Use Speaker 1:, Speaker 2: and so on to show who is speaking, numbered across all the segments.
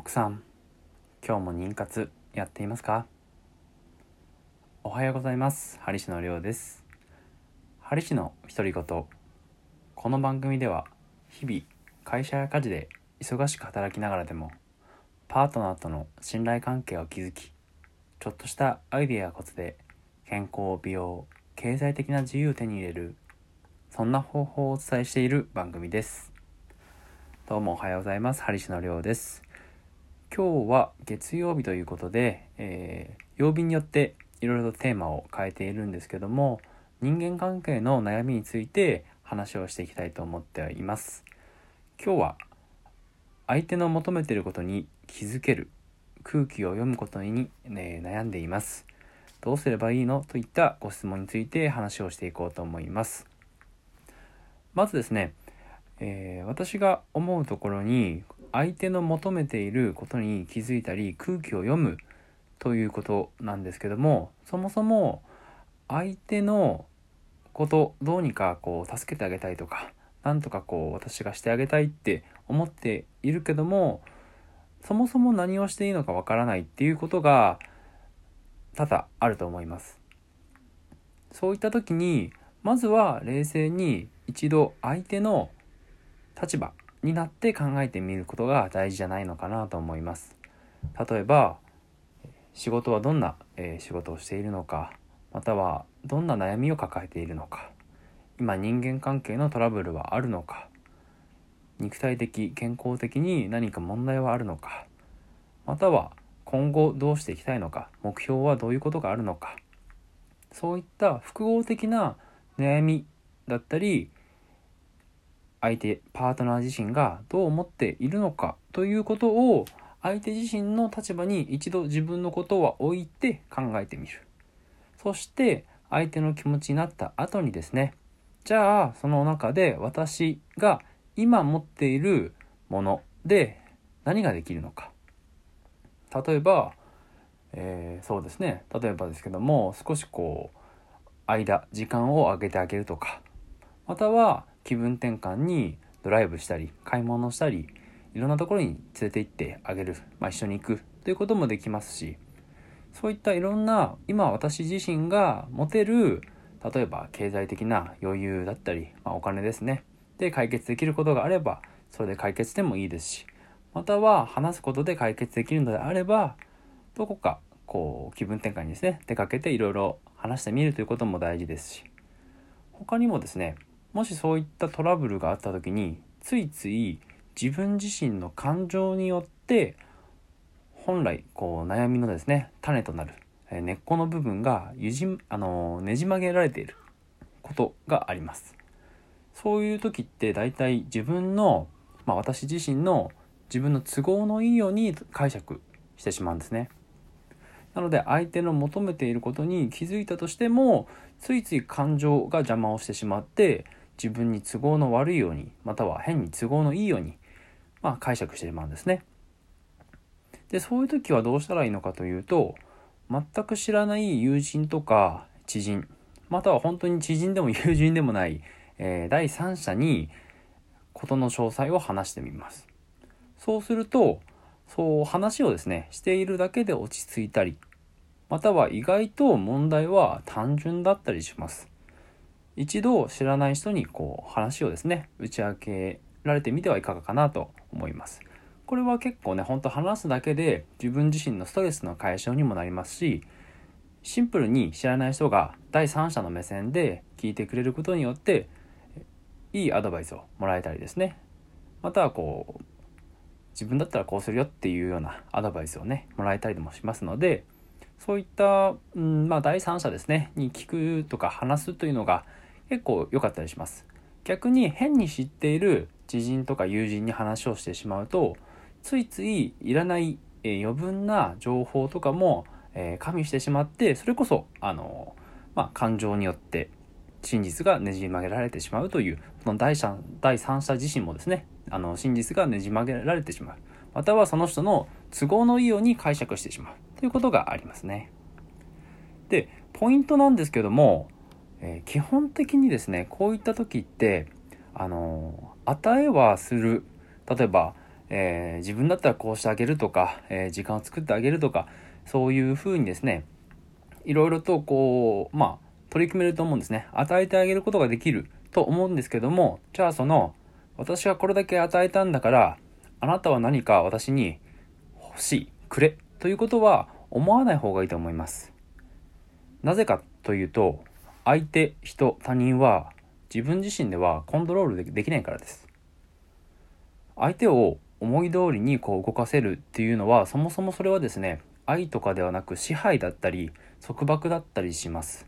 Speaker 1: 奥さん今日も妊活やっていますか？おはようございます。ハリシのりょうです。ハリシの独り言この番組では日々会社や家事で忙しく働きながらでもパートナーとの信頼関係を築きちょっとしたアイデアやコツで健康美容経済的な自由を手に入れるそんな方法をお伝えしている番組です。どうもおはようございます。ハリシのりょうです。今日は月曜日ということで、えー、曜日によっていろいろとテーマを変えているんですけども人間関係の悩みについて話をしていきたいと思っています。今日は相手の求めていることに気づける空気を読むことに、ね、悩んでいます。どうすればいいの？といったご質問について話をしていこうと思います。まずですね、えー、私が思うところに相手の求めていることに気づいたり空気を読むということなんですけどもそもそも相手のことどうにかこう助けてあげたいとかなんとかこう私がしてあげたいって思っているけどもそもそも何をしていいのかわからないっていうことが多々あると思います。そういった時にまずは冷静に一度相手の立場になって考えてみることが大事じゃないのかなと思います。例えば仕事はどんな、え仕事をしているのかまたはどんな悩みを抱えているのか今人間関係のトラブルはあるのか肉体的健康的に何か問題はあるのかまたは今後どうしていきたいのか目標はどういうことがあるのかそういった複合的な悩みだったり相手パートナー自身がどう思っているのかということを相手自身の立場に一度自分のことは置いて考えてみる。そして相手の気持ちになった後にですね。じゃあその中で私が今持っているもので何ができるのか。例えば、えー、そうですね。例えばですけども少しこう間時間を空けてあげるとか。または気分転換にドライブしたり買い物したりいろんなところに連れて行ってあげる、まあ、一緒に行くということもできますしそういったいろんな今私自身が持てる例えば経済的な余裕だったり、まあ、お金ですね。で解決できることがあればそれで解決でもいいですしまたは話すことで解決できるのであればどこかこう気分転換にですね出かけていろいろ話してみるということも大事ですし他にもですねもしそういったトラブルがあった時についつい自分自身の感情によって本来こう悩みのですね種となる根っこの部分がゆじあのねじ曲げられていることがあります。そういう時って大体自分の、まあ、私自身の自分の都合のいいように解釈してしまうんですね。なので相手の求めていることに気づいたとしてもついつい感情が邪魔をしてしまって自分に都合の悪いようにまたは変に都合のいいように、まあ、解釈してしまうんですね。でそういう時はどうしたらいいのかというと全く知らない友人とか知人または本当に知人でも友人でもない、えー、第三者に事の詳細を話してみます。そうするとそう話をですねしているだけで落ち着いたりまたは意外と問題は単純だったりします。一度知らない人にこう話をですね打ち明けられてみてはいかがかなと思います。これは結構ねほんと話すだけで自分自身のストレスの解消にもなりますしシンプルに知らない人が第三者の目線で聞いてくれることによっていいアドバイスをもらえたりですね。またはこう自分だったらこうするよっていうようなアドバイスをねもらえたりもしますのでそういった、うんまあ、第三者ですねに聞くとか話すというのが結構良かったりします。逆に変に知っている知人とか友人に話をしてしまうとついついいらない、え、余分な情報とかも、え、加味してしまってそれこそあの、まあ、感情によって真実がねじ曲げられてしまうというその第三第三者自身もですねあの真実がねじ曲げられてしまうまたはその人の都合のいいように解釈してしまうということがありますね。でポイントなんですけどもえー、基本的にですねこういった時ってあの与えはする例えば、えー、自分だったらこうしてあげるとか、えー、時間を作ってあげるとか、そういうふうにですね、いろいろとこう、まあ、取り組めると思うんですね。与えてあげることができると思うんですけども、じゃあその、私はこれだけ与えたんだから、あなたは何か私に欲しい、くれ、ということは思わない方がいいと思います。なぜかというと、相手、人、他人は自分自身ではコントロールできないからです。相手を思い通りにこう動かせるっていうのはそもそもそれはですね愛とかではなく支配だったり束縛だったりします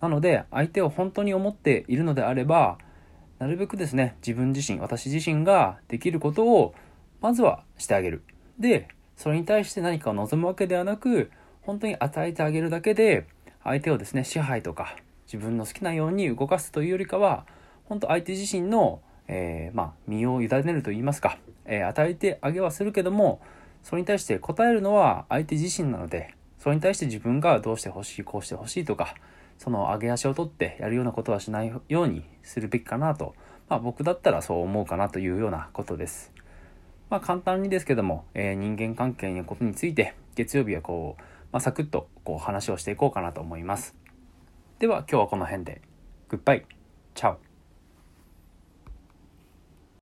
Speaker 1: なので相手を本当に思っているのであればなるべくですね自分自身私自身ができることをまずはしてあげるでそれに対して何かを望むわけではなく本当に与えてあげるだけで相手をですね支配とか自分の好きなように動かすというよりかは本当相手自身のえー、まあ、身を委ねると言いますか、えー、与えてあげはするけども、それに対して答えるのは相手自身なので、それに対して自分がどうしてほしい、こうしてほしいとか、その上げ足を取ってやるようなことはしないようにするべきかなと、まあ僕だったらそう思うかなというようなことです。まあ簡単にですけども、えー、人間関係のことについて、月曜日はこう、まあ、サクッとこう話をしていこうかなと思います。では今日はこの辺で。グッバイ。チャオ。